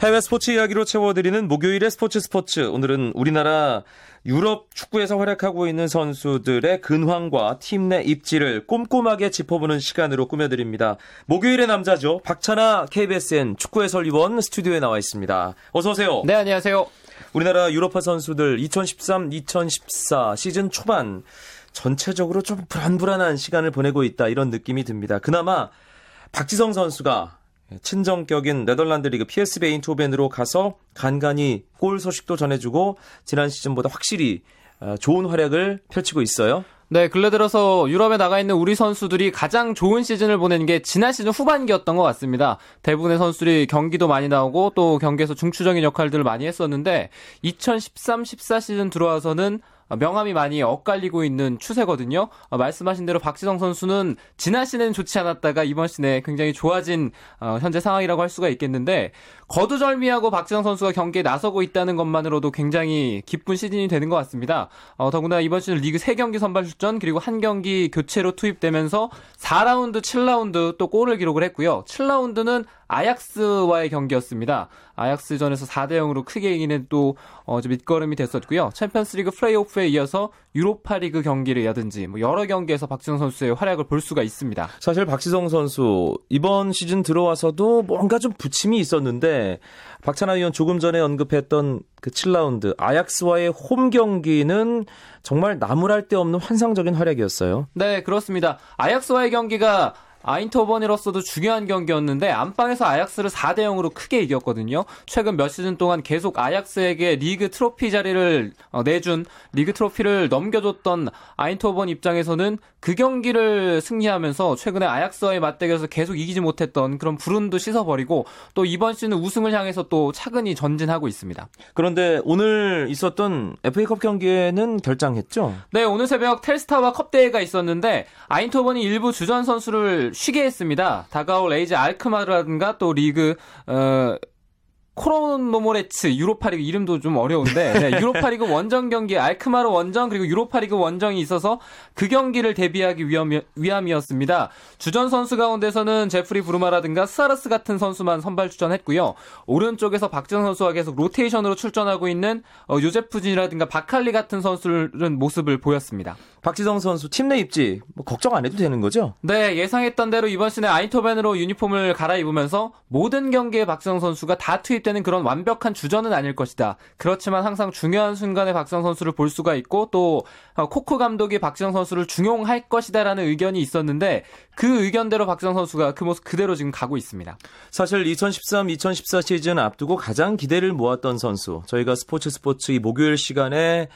해외 스포츠 이야기로 채워드리는 목요일의 스포츠 스포츠. 오늘은 우리나라 유럽 축구에서 활약하고 있는 선수들의 근황과 팀 내 입지를 꼼꼼하게 짚어보는 시간으로 꾸며드립니다. 목요일의 남자죠. 박찬아 KBSN 축구 해설위원 스튜디오에 나와 있습니다. 어서 오세요. 네, 안녕하세요. 우리나라 유럽파 선수들 2013-2014 시즌 초반 전체적으로 좀 불안불안한 시간을 보내고 있다 이런 느낌이 듭니다. 그나마 박지성 선수가 친정격인 네덜란드 리그 PSV 에인토벤으로 가서 간간히 골 소식도 전해주고 지난 시즌보다 확실히 어, 좋은 활약을 펼치고 있어요. 네, 근래 들어서 유럽에 나가 있는 우리 선수들이 가장 좋은 시즌을 보낸 게 지난 시즌 후반기였던 것 같습니다. 대부분의 선수들이 경기도 많이 나오고 또 경기에서 중추적인 역할들을 많이 했었는데 2013-14 시즌 들어와서는 명함이 많이 엇갈리고 있는 추세거든요. 어, 말씀하신 대로 박지성 선수는 지난 시즌은 좋지 않았다가 이번 시즌에 굉장히 좋아진 어, 현재 상황이라고 할 수가 있겠는데 거두절미하고 박지성 선수가 경기에 나서고 있다는 것만으로도 굉장히 기쁜 시즌이 되는 것 같습니다. 어, 더구나 이번 시즌 리그 3경기 선발 출전 그리고 한 경기 교체로 투입되면서 4라운드, 7라운드 또 골을 기록을 했고요. 7라운드는 아약스와의 경기였습니다. 아약스전에서 4대 0으로 크게 이기는 또 어, 밑거름이 됐었고요. 챔피언스리그 플레이오프에 이어서 유로파리그 경기를라든지 뭐 여러 경기에서 박지성 선수의 활약을 볼 수가 있습니다. 사실 박지성 선수 이번 시즌 들어와서도 뭔가 좀 부침이 있었는데 박찬하 위원 조금 전에 언급했던 그 7라운드 아약스와의 홈 경기는 정말 나무랄 데 없는 환상적인 활약이었어요. 네, 그렇습니다. 아약스와의 경기가 아인토번이로서도 중요한 경기였는데 안방에서 아약스를 4대 0으로 크게 이겼거든요. 최근 몇 시즌 동안 계속 아약스에게 리그 트로피 자리를 어, 내준 리그 트로피를 넘겨줬던 아인트호번 입장에서는 그 경기를 승리하면서 최근에 아약스와의 맞대결에서 계속 이기지 못했던 그런 불운도 씻어버리고 또 이번 시즌 우승을 향해서 또 차근히 전진하고 있습니다. 그런데 오늘 있었던 FA컵 경기에는 결장했죠? 네, 오늘 새벽 텔스타와 컵 대회가 있었는데 아인트호번이 일부 주전 선수를 쉬게 했습니다. 다가올 AZ 알크마르라든가 또 리그 어 코로노모레츠 유로파리그 이름도 좀 어려운데 네, 유로파리그 원정 경기 알크마르 원정 그리고 유로파리그 원정이 있어서 그 경기를 대비하기 위함이, 위함이었습니다. 주전 선수 가운데서는 제프리 브루마라든가 스하르스 같은 선수만 선발 출전했고요. 오른쪽에서 박지성 선수가 계속 로테이션으로 출전하고 있는 어, 요제프존이라든가 바칼리 같은 선수들은 모습을 보였습니다. 박지성 선수 팀 내 입지 뭐 걱정 안 해도 되는 거죠? 네, 예상했던 대로 이번 시즌에 아인트호벤으로 유니폼을 갈아입으면서 모든 경기에 박지성 선수가 다 투입된 때는 그런 완벽한 주전은 아닐 것이다. 그렇지만 항상 중요한 순간에 박지성 선수를 볼 수가 있고 또 어, 코코 감독이 박지성 선수를 중용할 것이다라는 의견이 있었는데 그 의견대로 박지성 선수가 그 모습 그대로 지금 가고 있습니다. 사실 2013-2014 시즌 앞두고 가장 기대를 모았던 선수 저희가 스포츠 스포츠 이 목요일 시간에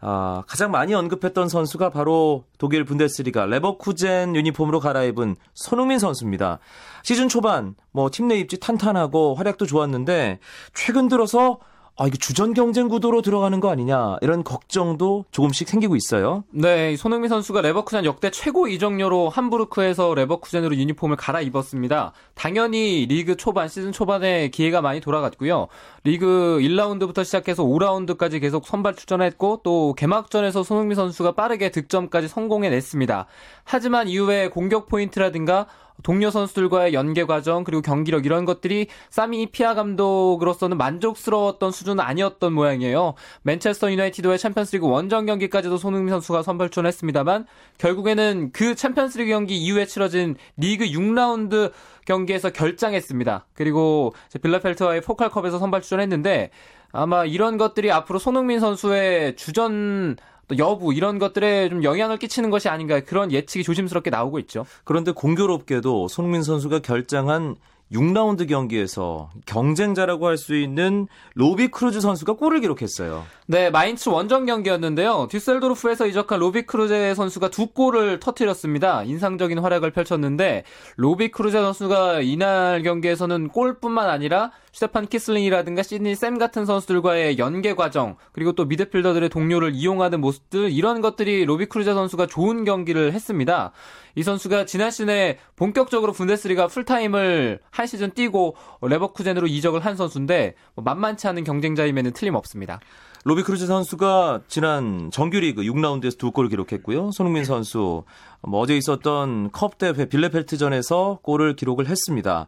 아, 가장 많이 언급했던 선수가 바로 독일 분데스리가 레버쿠젠 유니폼으로 갈아입은 손흥민 선수입니다. 시즌 초반 뭐 팀 내 입지 탄탄하고 활약도 좋았는데 최근 들어서 아, 이게 주전 경쟁 구도로 들어가는 거 아니냐 이런 걱정도 조금씩 생기고 있어요. 네, 손흥민 선수가 레버쿠젠 역대 최고 이적료로 함부르크에서 레버쿠젠으로 유니폼을 갈아입었습니다. 당연히 리그 초반 시즌 초반에 기회가 많이 돌아갔고요. 리그 1라운드부터 시작해서 5라운드까지 계속 선발 출전했고 또 개막전에서 손흥민 선수가 빠르게 득점까지 성공해냈습니다. 하지만 이후에 공격 포인트라든가 동료 선수들과의 연계 과정 그리고 경기력 이런 것들이 사미 이피아 감독으로서는 만족스러웠던 수준은 아니었던 모양이에요. 맨체스터 유나이티드의 챔피언스리그 원정 경기까지도 손흥민 선수가 선발 출전했습니다만 결국에는 그 챔피언스리그 경기 이후에 치러진 리그 6라운드 경기에서 결장했습니다. 그리고 빌라펠트와의 포칼컵에서 선발 출전했는데 아마 이런 것들이 앞으로 손흥민 선수의 주전 또 여부 이런 것들에 좀 영향을 끼치는 것이 아닌가 그런 예측이 조심스럽게 나오고 있죠. 그런데 공교롭게도 손흥민 선수가 결장한 6라운드 경기에서 경쟁자라고 할 수 있는 로비 크루제 선수가 골을 기록했어요. 네, 마인츠 원정 경기였는데요. 뒤셀도르프에서 이적한 로비 크루제 선수가 두 골을 터뜨렸습니다. 인상적인 활약을 펼쳤는데 로비 크루제 선수가 이날 경기에서는 골뿐만 아니라 슈테판 키슬링이라든가 시드니 샘 같은 선수들과의 연계 과정 그리고 또 미드필더들의 동료를 이용하는 모습들 이런 것들이 로비 크루제 선수가 좋은 경기를 했습니다. 이 선수가 지난 시즌에 본격적으로 분데스리가 풀타임을 한 시즌 뛰고 레버쿠젠으로 이적을 한 선수인데 뭐 만만치 않은 경쟁자임에는 틀림없습니다. 로비 크루제 선수가 지난 정규리그 6라운드에서 두 골을 기록했고요. 손흥민 선수 뭐 어제 있었던 컵 대회 빌레펠트전에서 골을 기록을 했습니다.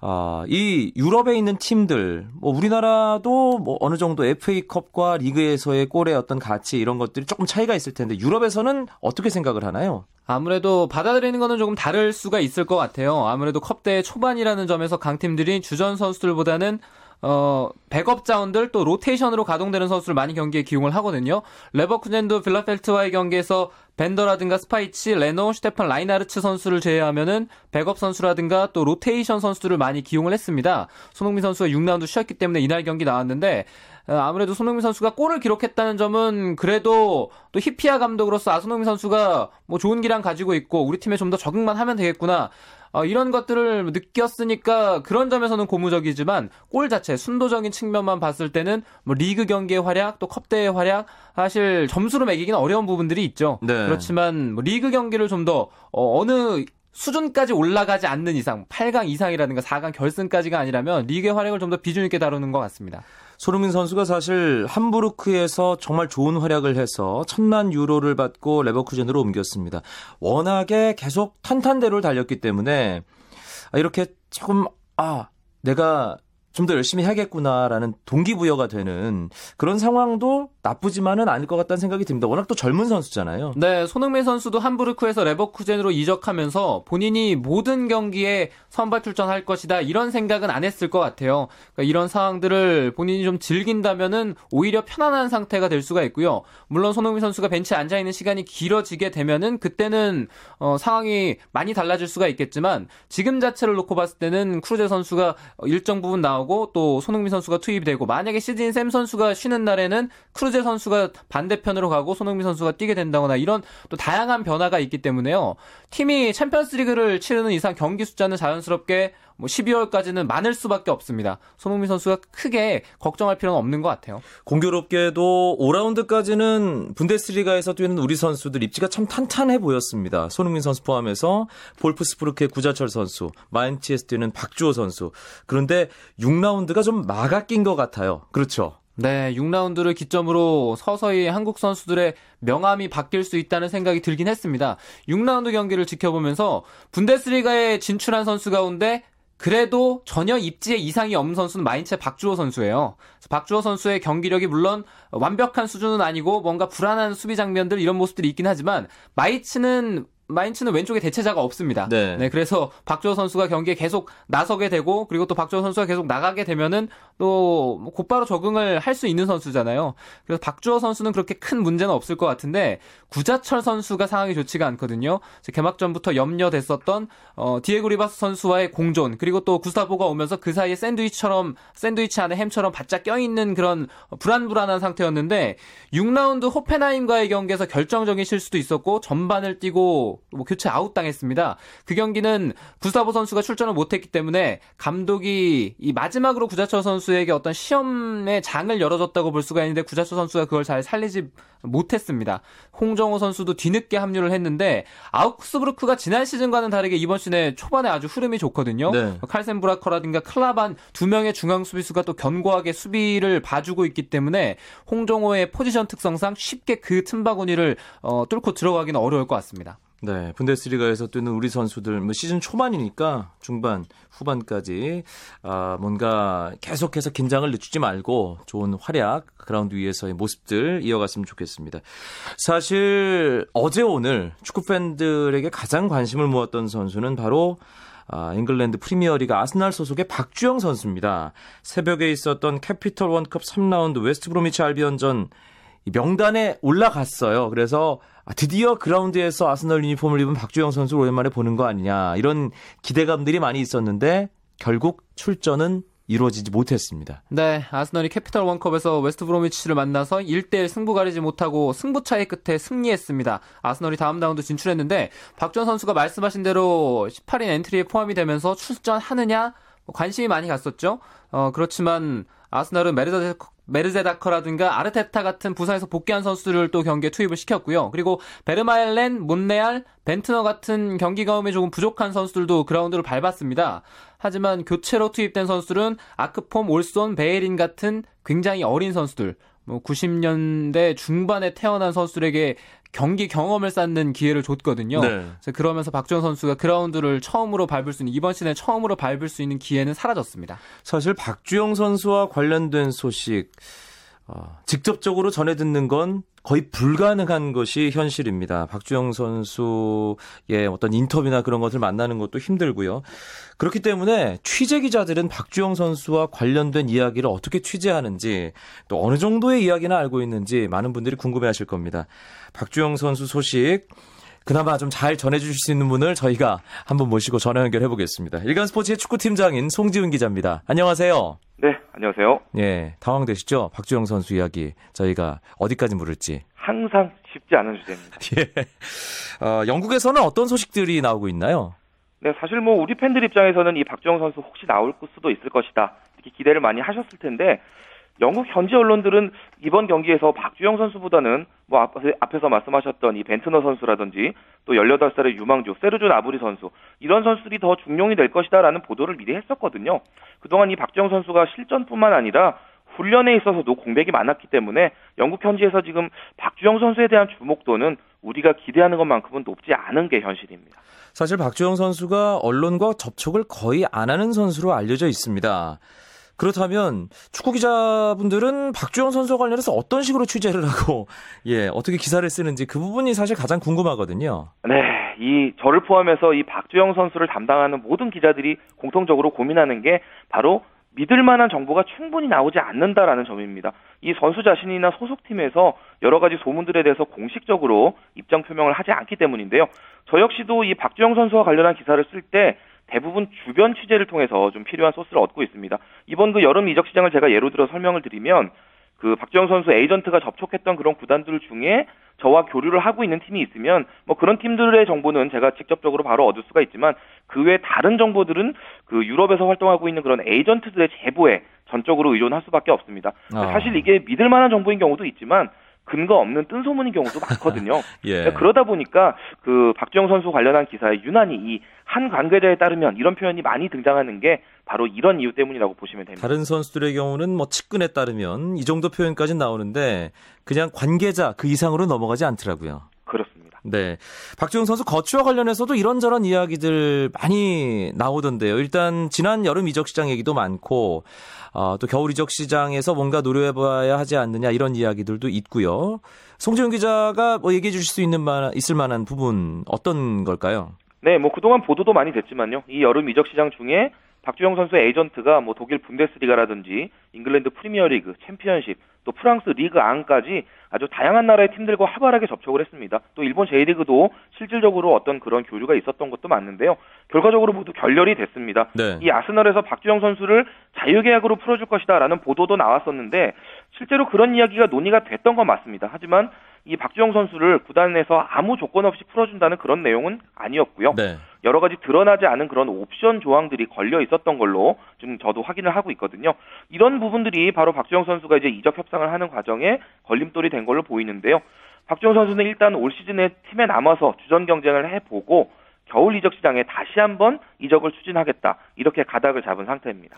아, 이 유럽에 있는 팀들, 뭐 우리나라도 뭐 어느 정도 FA컵과 리그에서의 골의 어떤 가치 이런 것들이 조금 차이가 있을 텐데 유럽에서는 어떻게 생각을 하나요? 아무래도 받아들이는 거는 조금 다를 수가 있을 것 같아요. 아무래도 컵대회 초반이라는 점에서 강팀들이 주전 선수들보다는 어, 백업 자원들 또 로테이션으로 가동되는 선수를 많이 경기에 기용을 하거든요. 레버쿠젠도 빌레펠트와의 경기에서 벤더라든가 스파히치, 레노, 슈테판 라이나르츠 선수를 제외하면은 백업 선수라든가 또 로테이션 선수들을 많이 기용을 했습니다. 손흥민 선수가 6라운드 쉬었기 때문에 이날 경기 나왔는데 어, 아무래도 손흥민 선수가 골을 기록했다는 점은 그래도 또 히피아 감독으로서 아 손흥민 선수가 뭐 좋은 기량 가지고 있고 우리 팀에 좀 더 적응만 하면 되겠구나. 어, 이런 것들을 느꼈으니까 그런 점에서는 고무적이지만 골 자체 순도적인 측면만 봤을 때는 뭐 리그 경기의 활약 또 컵대의 활약 사실 점수로 매기기는 어려운 부분들이 있죠. 네. 그렇지만 뭐 리그 경기를 좀더 어, 어느 수준까지 올라가지 않는 이상 8강 이상이라든가 4강 결승까지가 아니라면 리그의 활약을 좀 더 비중 있게 다루는 것 같습니다. 소르민 선수가 사실 함부르크에서 정말 좋은 활약을 해서 천만 유로를 받고 레버쿠젠으로 옮겼습니다. 워낙에 계속 탄탄대로를 달렸기 때문에 이렇게 조금 아 내가 좀 더 열심히 해야겠구나라는 동기부여가 되는 그런 상황도 나쁘지만은 않을 것 같다는 생각이 듭니다. 워낙 또 젊은 선수잖아요. 네, 손흥민 선수도 함부르크에서 레버쿠젠으로 이적하면서 본인이 모든 경기에 선발 출전할 것이다 이런 생각은 안 했을 것 같아요. 그러니까 이런 상황들을 본인이 좀 즐긴다면은 오히려 편안한 상태가 될 수가 있고요. 물론 손흥민 선수가 벤치에 앉아 있는 시간이 길어지게 되면은 그때는 어, 상황이 많이 달라질 수가 있겠지만 지금 자체를 놓고 봤을 때는 크루제 선수가 일정 부분 나오고 또 손흥민 선수가 투입이 되고 만약에 시즌 샘 선수가 쉬는 날에는 크루제 선수가 반대편으로 가고 손흥민 선수가 뛰게 된다거나 이런 또 다양한 변화가 있기 때문에요. 팀이 챔피언스리그를 치르는 이상 경기 숫자는 자연스럽게 뭐 12월까지는 많을 수밖에 없습니다. 손흥민 선수가 크게 걱정할 필요는 없는 것 같아요. 공교롭게도 5라운드까지는 분데스리가에서 뛰는 우리 선수들 입지가 참 탄탄해 보였습니다. 손흥민 선수 포함해서 볼프스부르크의 구자철 선수, 마인치에서 뛰는 박주호 선수. 그런데 6라운드가 좀 막아 낀것 같아요. 그렇죠. 네, 6라운드를 기점으로 서서히 한국 선수들의 명암이 바뀔 수 있다는 생각이 들긴 했습니다. 6라운드 경기를 지켜보면서 분데스리가에 진출한 선수 가운데 그래도 전혀 입지에 이상이 없는 선수는 마인츠의 박주호 선수예요. 박주호 선수의 경기력이 물론 완벽한 수준은 아니고 뭔가 불안한 수비 장면들 이런 모습들이 있긴 하지만 마이츠는 마인츠는 왼쪽에 대체자가 없습니다. 네. 네. 그래서 박주호 선수가 경기에 계속 나서게 되고 그리고 또 박주호 선수가 계속 나가게 되면은 또 곧바로 적응을 할 수 있는 선수잖아요. 그래서 박주호 선수는 그렇게 큰 문제는 없을 것 같은데 구자철 선수가 상황이 좋지가 않거든요. 개막전부터 염려됐었던 어, 디에고 리바스 선수와의 공존 그리고 또 구스타보가 오면서 그 사이에 샌드위치처럼 샌드위치 안에 햄처럼 바짝 껴있는 그런 불안불안한 상태였는데 6라운드 호펜하임과의 경기에서 결정적인 실수도 있었고 전반을 뛰고 뭐 교체 아웃당했습니다. 그 경기는 구스타보 선수가 출전을 못했기 때문에 감독이 이 마지막으로 구자철 선수에게 어떤 시험의 장을 열어줬다고 볼 수가 있는데 구자철 선수가 그걸 잘 살리지 못했습니다. 홍정호 선수도 뒤늦게 합류를 했는데 아우크스부르크가 지난 시즌과는 다르게 이번 시즌에 초반에 아주 흐름이 좋거든요. 네. 칼센 브라커라든가 클라반 두 명의 중앙 수비수가 또 견고하게 수비를 봐주고 있기 때문에 홍정호의 포지션 특성상 쉽게 그 틈바구니를 어, 뚫고 들어가기는 어려울 것 같습니다. 네, 분데스리가에서 뛰는 우리 선수들 뭐 시즌 초반이니까 중반, 후반까지 아, 뭔가 계속해서 긴장을 늦추지 말고 좋은 활약 그라운드 위에서의 모습들 이어갔으면 좋겠습니다. 사실 어제 오늘 축구 팬들에게 가장 관심을 모았던 선수는 바로 아, 잉글랜드 프리미어리그 아스날 소속의 박주영 선수입니다. 새벽에 있었던 캐피털 원컵 3라운드 웨스트 브로미치 알비언전 명단에 올라갔어요. 그래서 아, 드디어 그라운드에서 아스널 유니폼을 입은 박주영 선수를 오랜만에 보는 거 아니냐 이런 기대감들이 많이 있었는데 결국 출전은 이루어지지 못했습니다. 네, 아스널이 캐피털 원컵에서 웨스트 브로미치를 만나서 1대1 승부 가리지 못하고 승부차기 끝에 승리했습니다. 아스널이 다음 라운드 진출했는데 박주영 선수가 말씀하신 대로 18인 엔트리에 포함이 되면서 출전하느냐 뭐 관심이 많이 갔었죠. 어, 그렇지만 아스널은 메르세데스, 메르테자커라든가 아르테타 같은 부상에서 복귀한 선수를 또 경기에 투입을 시켰고요. 그리고 베르마엘렌, 몬레알, 벤트너 같은 경기 경험이 조금 부족한 선수들도 그라운드를 밟았습니다. 하지만 교체로 투입된 선수들은 아크폼, 올손, 베예린 같은 굉장히 어린 선수들, 뭐 90년대 중반에 태어난 선수들에게 경기 경험을 쌓는 기회를 줬거든요. 네. 그래서 그러면서 박주영 선수가 그라운드를 처음으로 밟을 수 있는 이번 시즌에 처음으로 밟을 수 있는 기회는 사라졌습니다. 사실 박주영 선수와 관련된 소식 어, 직접적으로 전해 듣는 건 거의 불가능한 것이 현실입니다. 박주영 선수의 어떤 인터뷰나 그런 것을 만나는 것도 힘들고요. 그렇기 때문에 취재 기자들은 박주영 선수와 관련된 이야기를 어떻게 취재하는지 또 어느 정도의 이야기나 알고 있는지 많은 분들이 궁금해 하실 겁니다. 박주영 선수 소식 그나마 좀 잘 전해주실 수 있는 분을 저희가 한번 모시고 전화 연결해 보겠습니다. 일간 스포츠의 축구팀장인 송지훈 기자입니다. 안녕하세요. 네, 안녕하세요. 예, 당황되시죠? 박주영 선수 이야기 저희가 어디까지 물을지. 항상 쉽지 않은 주제입니다. 예. 어, 영국에서는 어떤 소식들이 나오고 있나요? 네, 사실 뭐 우리 팬들 입장에서는 이 박주영 선수 혹시 나올 수도 있을 것이다. 이렇게 기대를 많이 하셨을 텐데 영국 현지 언론들은 이번 경기에서 박주영 선수보다는 뭐 앞에서 말씀하셨던 이 벤트너 선수라든지 또 18살의 유망주 세르주 나브리 선수 이런 선수들이 더 중용이 될 것이다라는 보도를 미리 했었거든요. 그동안 이 박주영 선수가 실전뿐만 아니라 훈련에 있어서도 공백이 많았기 때문에 영국 현지에서 지금 박주영 선수에 대한 주목도는 우리가 기대하는 것만큼은 높지 않은 게 현실입니다. 사실 박주영 선수가 언론과 접촉을 거의 안 하는 선수로 알려져 있습니다. 그렇다면 축구 기자분들은 박주영 선수와 관련해서 어떤 식으로 취재를 하고 예 어떻게 기사를 쓰는지 그 부분이 사실 가장 궁금하거든요. 네, 이 저를 포함해서 이 박주영 선수를 담당하는 모든 기자들이 공통적으로 고민하는 게 바로 믿을 만한 정보가 충분히 나오지 않는다라는 점입니다. 이 선수 자신이나 소속팀에서 여러 가지 소문들에 대해서 공식적으로 입장 표명을 하지 않기 때문인데요. 저 역시도 이 박주영 선수와 관련한 기사를 쓸 때 대부분 주변 취재를 통해서 좀 필요한 소스를 얻고 있습니다. 이번 그 여름 이적 시장을 제가 예로 들어 설명을 드리면 그 박주영 선수 에이전트가 접촉했던 그런 구단들 중에 저와 교류를 하고 있는 팀이 있으면 뭐 그런 팀들의 정보는 제가 직접적으로 바로 얻을 수가 있지만 그 외 다른 정보들은 그 유럽에서 활동하고 있는 그런 에이전트들의 제보에 전적으로 의존할 수밖에 없습니다. 아. 사실 이게 믿을 만한 정보인 경우도 있지만 근거 없는 뜬소문인 경우도 많거든요. 예. 그러다 보니까 그 박주영 선수 관련한 기사에 유난히 이 한 관계자에 따르면 이런 표현이 많이 등장하는 게 바로 이런 이유 때문이라고 보시면 됩니다. 다른 선수들의 경우는 뭐 측근에 따르면 이 정도 표현까지 나오는데 그냥 관계자 그 이상으로 넘어가지 않더라고요. 네. 박주영 선수 거취와 관련해서도 이런저런 이야기들 많이 나오던데요. 일단 지난 여름 이적 시장 얘기도 많고 어, 또 겨울 이적 시장에서 뭔가 노려봐야 하지 않느냐 이런 이야기들도 있고요. 송재훈 기자가 뭐 얘기해 주실 수 있는 만 있을 만한 부분 어떤 걸까요? 네, 뭐 그동안 보도도 많이 됐지만요. 이 여름 이적 시장 중에 박주영 선수의 에이전트가 뭐 독일 분데스리가라든지 잉글랜드 프리미어리그, 챔피언십, 또 프랑스 리그 안까지 아주 다양한 나라의 팀들과 활발하게 접촉을 했습니다. 또 일본 J리그도 실질적으로 어떤 그런 교류가 있었던 것도 맞는데요. 결과적으로 모두 결렬이 됐습니다. 네. 이 아스널에서 박주영 선수를 자유계약으로 풀어줄 것이다라는 보도도 나왔었는데 실제로 그런 이야기가 논의가 됐던 건 맞습니다. 하지만 이 박주영 선수를 구단에서 아무 조건 없이 풀어준다는 그런 내용은 아니었고요. 네. 여러 가지 드러나지 않은 그런 옵션 조항들이 걸려 있었던 걸로 지금 저도 확인을 하고 있거든요. 이런 부분들이 바로 박주영 선수가 이제 이적 협상을 하는 과정에 걸림돌이 된 걸로 보이는데요. 박주영 선수는 일단 올 시즌에 팀에 남아서 주전 경쟁을 해보고 겨울 이적 시장에 다시 한번 이적을 추진하겠다 이렇게 가닥을 잡은 상태입니다.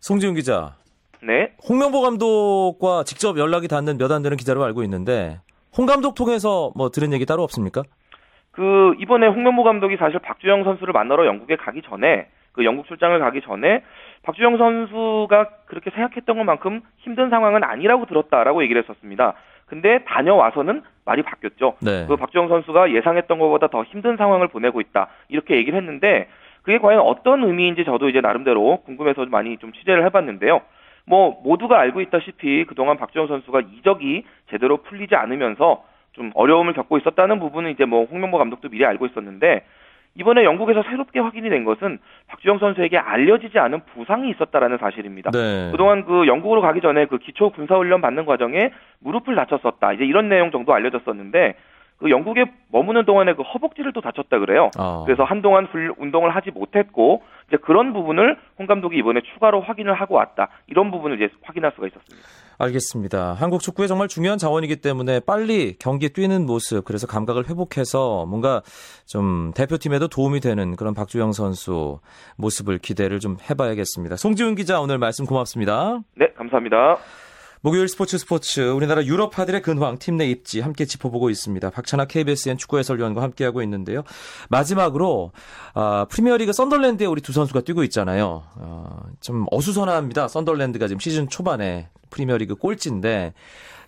송지훈 기자. 네. 홍명보 감독과 직접 연락이 닿는 몇 안 되는 기자로 알고 있는데 홍 감독 통해서 뭐 들은 얘기 따로 없습니까? 그 이번에 홍명보 감독이 사실 박주영 선수를 만나러 영국에 가기 전에 그 영국 출장을 가기 전에 박주영 선수가 그렇게 생각했던 것만큼 힘든 상황은 아니라고 들었다라고 얘기를 했었습니다. 근데 다녀와서는 말이 바뀌었죠. 네. 그 박주영 선수가 예상했던 것보다 더 힘든 상황을 보내고 있다. 이렇게 얘기를 했는데 그게 과연 어떤 의미인지 저도 이제 나름대로 궁금해서 많이 좀 취재를 해봤는데요. 뭐 모두가 알고 있다시피 그동안 박주영 선수가 이적이 제대로 풀리지 않으면서 좀 어려움을 겪고 있었다는 부분은 이제 뭐 홍명보 감독도 미리 알고 있었는데 이번에 영국에서 새롭게 확인이 된 것은 박주영 선수에게 알려지지 않은 부상이 있었다라는 사실입니다. 네. 그동안 그 영국으로 가기 전에 그 기초 군사 훈련 받는 과정에 무릎을 다쳤었다. 이제 이런 내용 정도 알려졌었는데 그 영국에 머무는 동안에 그 허벅지를 또 다쳤다 그래요. 어. 그래서 한동안 운동을 하지 못했고 이제 그런 부분을 홍 감독이 이번에 추가로 확인을 하고 왔다. 이런 부분을 이제 확인할 수가 있었습니다. 알겠습니다. 한국 축구의 정말 중요한 자원이기 때문에 빨리 경기에 뛰는 모습, 그래서 감각을 회복해서 뭔가 좀 대표팀에도 도움이 되는 그런 박주영 선수 모습을 기대를 좀 해봐야겠습니다. 송지훈 기자 오늘 말씀 고맙습니다. 네, 감사합니다. 목요일 스포츠 스포츠 우리나라 유럽파들의 근황 팀 내 입지 함께 짚어보고 있습니다. 박찬아 KBSN 축구 해설위원과 함께하고 있는데요. 마지막으로 아, 프리미어리그 썬덜랜드에 우리 두 선수가 뛰고 있잖아요. 어, 좀 어수선합니다. 썬덜랜드가 지금 시즌 초반에 프리미어리그 꼴찌인데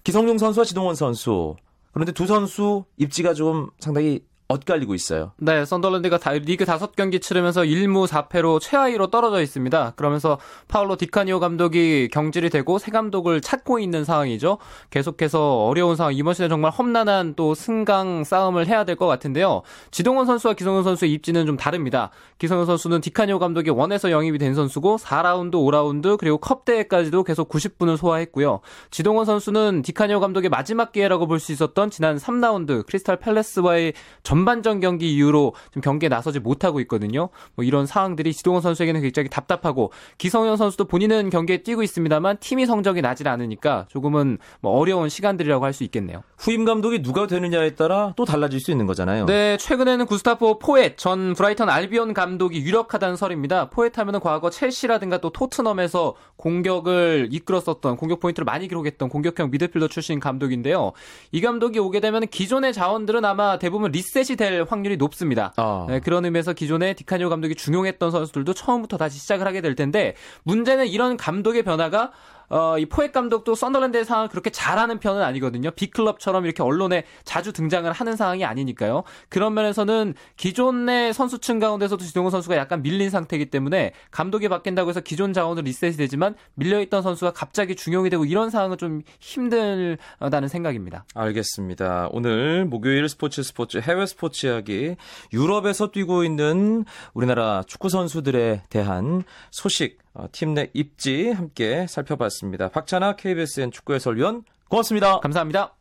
기성용 선수와 지동원 선수 그런데 두 선수 입지가 좀 상당히 엇갈리고 있어요. 네, 썬더랜드가 다, 리그 다섯 경기 치르면서 1무 4패로 최하위로 떨어져 있습니다. 그러면서 파울로 디카니오 감독이 경질이 되고 새 감독을 찾고 있는 상황이죠. 계속해서 어려운 상황, 이번 시즌 정말 험난한 또 승강 싸움을 해야 될 것 같은데요. 지동원 선수와 기성현 선수의 입지는 좀 다릅니다. 기성현 선수는 디카니오 감독이 원에서 영입이 된 선수고 4라운드, 5라운드 그리고 컵 대회까지도 계속 90분을 소화했고요. 지동원 선수는 디카니오 감독의 마지막 기회라고 볼 수 있었던 지난 3라운드 크리스탈 팰레스와의 전반전 경기 이후로 좀 경기에 나서지 못하고 있거든요. 뭐 이런 상황들이 지동원 선수에게는 굉장히 답답하고 기성용 선수도 본인은 경기에 뛰고 있습니다만 팀이 성적이 나질 않으니까 조금은 뭐 어려운 시간들이라고 할 수 있겠네요. 후임 감독이 누가 되느냐에 따라 또 달라질 수 있는 거잖아요. 네, 최근에는 구스타포 포엣 전 브라이턴 알비온 감독이 유력하다는 설입니다. 포엣 하면은 과거 첼시라든가 또 토트넘에서 공격을 이끌었었던 공격 포인트를 많이 기록했던 공격형 미드필더 출신 감독인데요. 이 감독이 오게 되면 기존의 자원들은 아마 대부분 리셋 이될 확률이 높습니다. 아. 네, 그런 의미에서 기존에 디카니오 감독이 중용했던 선수들도 처음부터 다시 시작을 하게 될 텐데 문제는 이런 감독의 변화가 어, 이 포획 감독도 썬더랜드의 상황을 그렇게 잘하는 편은 아니거든요. 빅클럽처럼 이렇게 언론에 자주 등장을 하는 상황이 아니니까요. 그런 면에서는 기존의 선수층 가운데서도 지동원 선수가 약간 밀린 상태이기 때문에 감독이 바뀐다고 해서 기존 자원은 리셋이 되지만 밀려있던 선수가 갑자기 중용이 되고 이런 상황은 좀 힘들다는 생각입니다. 알겠습니다. 오늘 목요일 스포츠 스포츠 해외 스포츠 이야기 유럽에서 뛰고 있는 우리나라 축구 선수들에 대한 소식 어, 팀 내 입지 함께 살펴봤습니다. 박찬아 KBSN 축구 해설위원 고맙습니다. 감사합니다.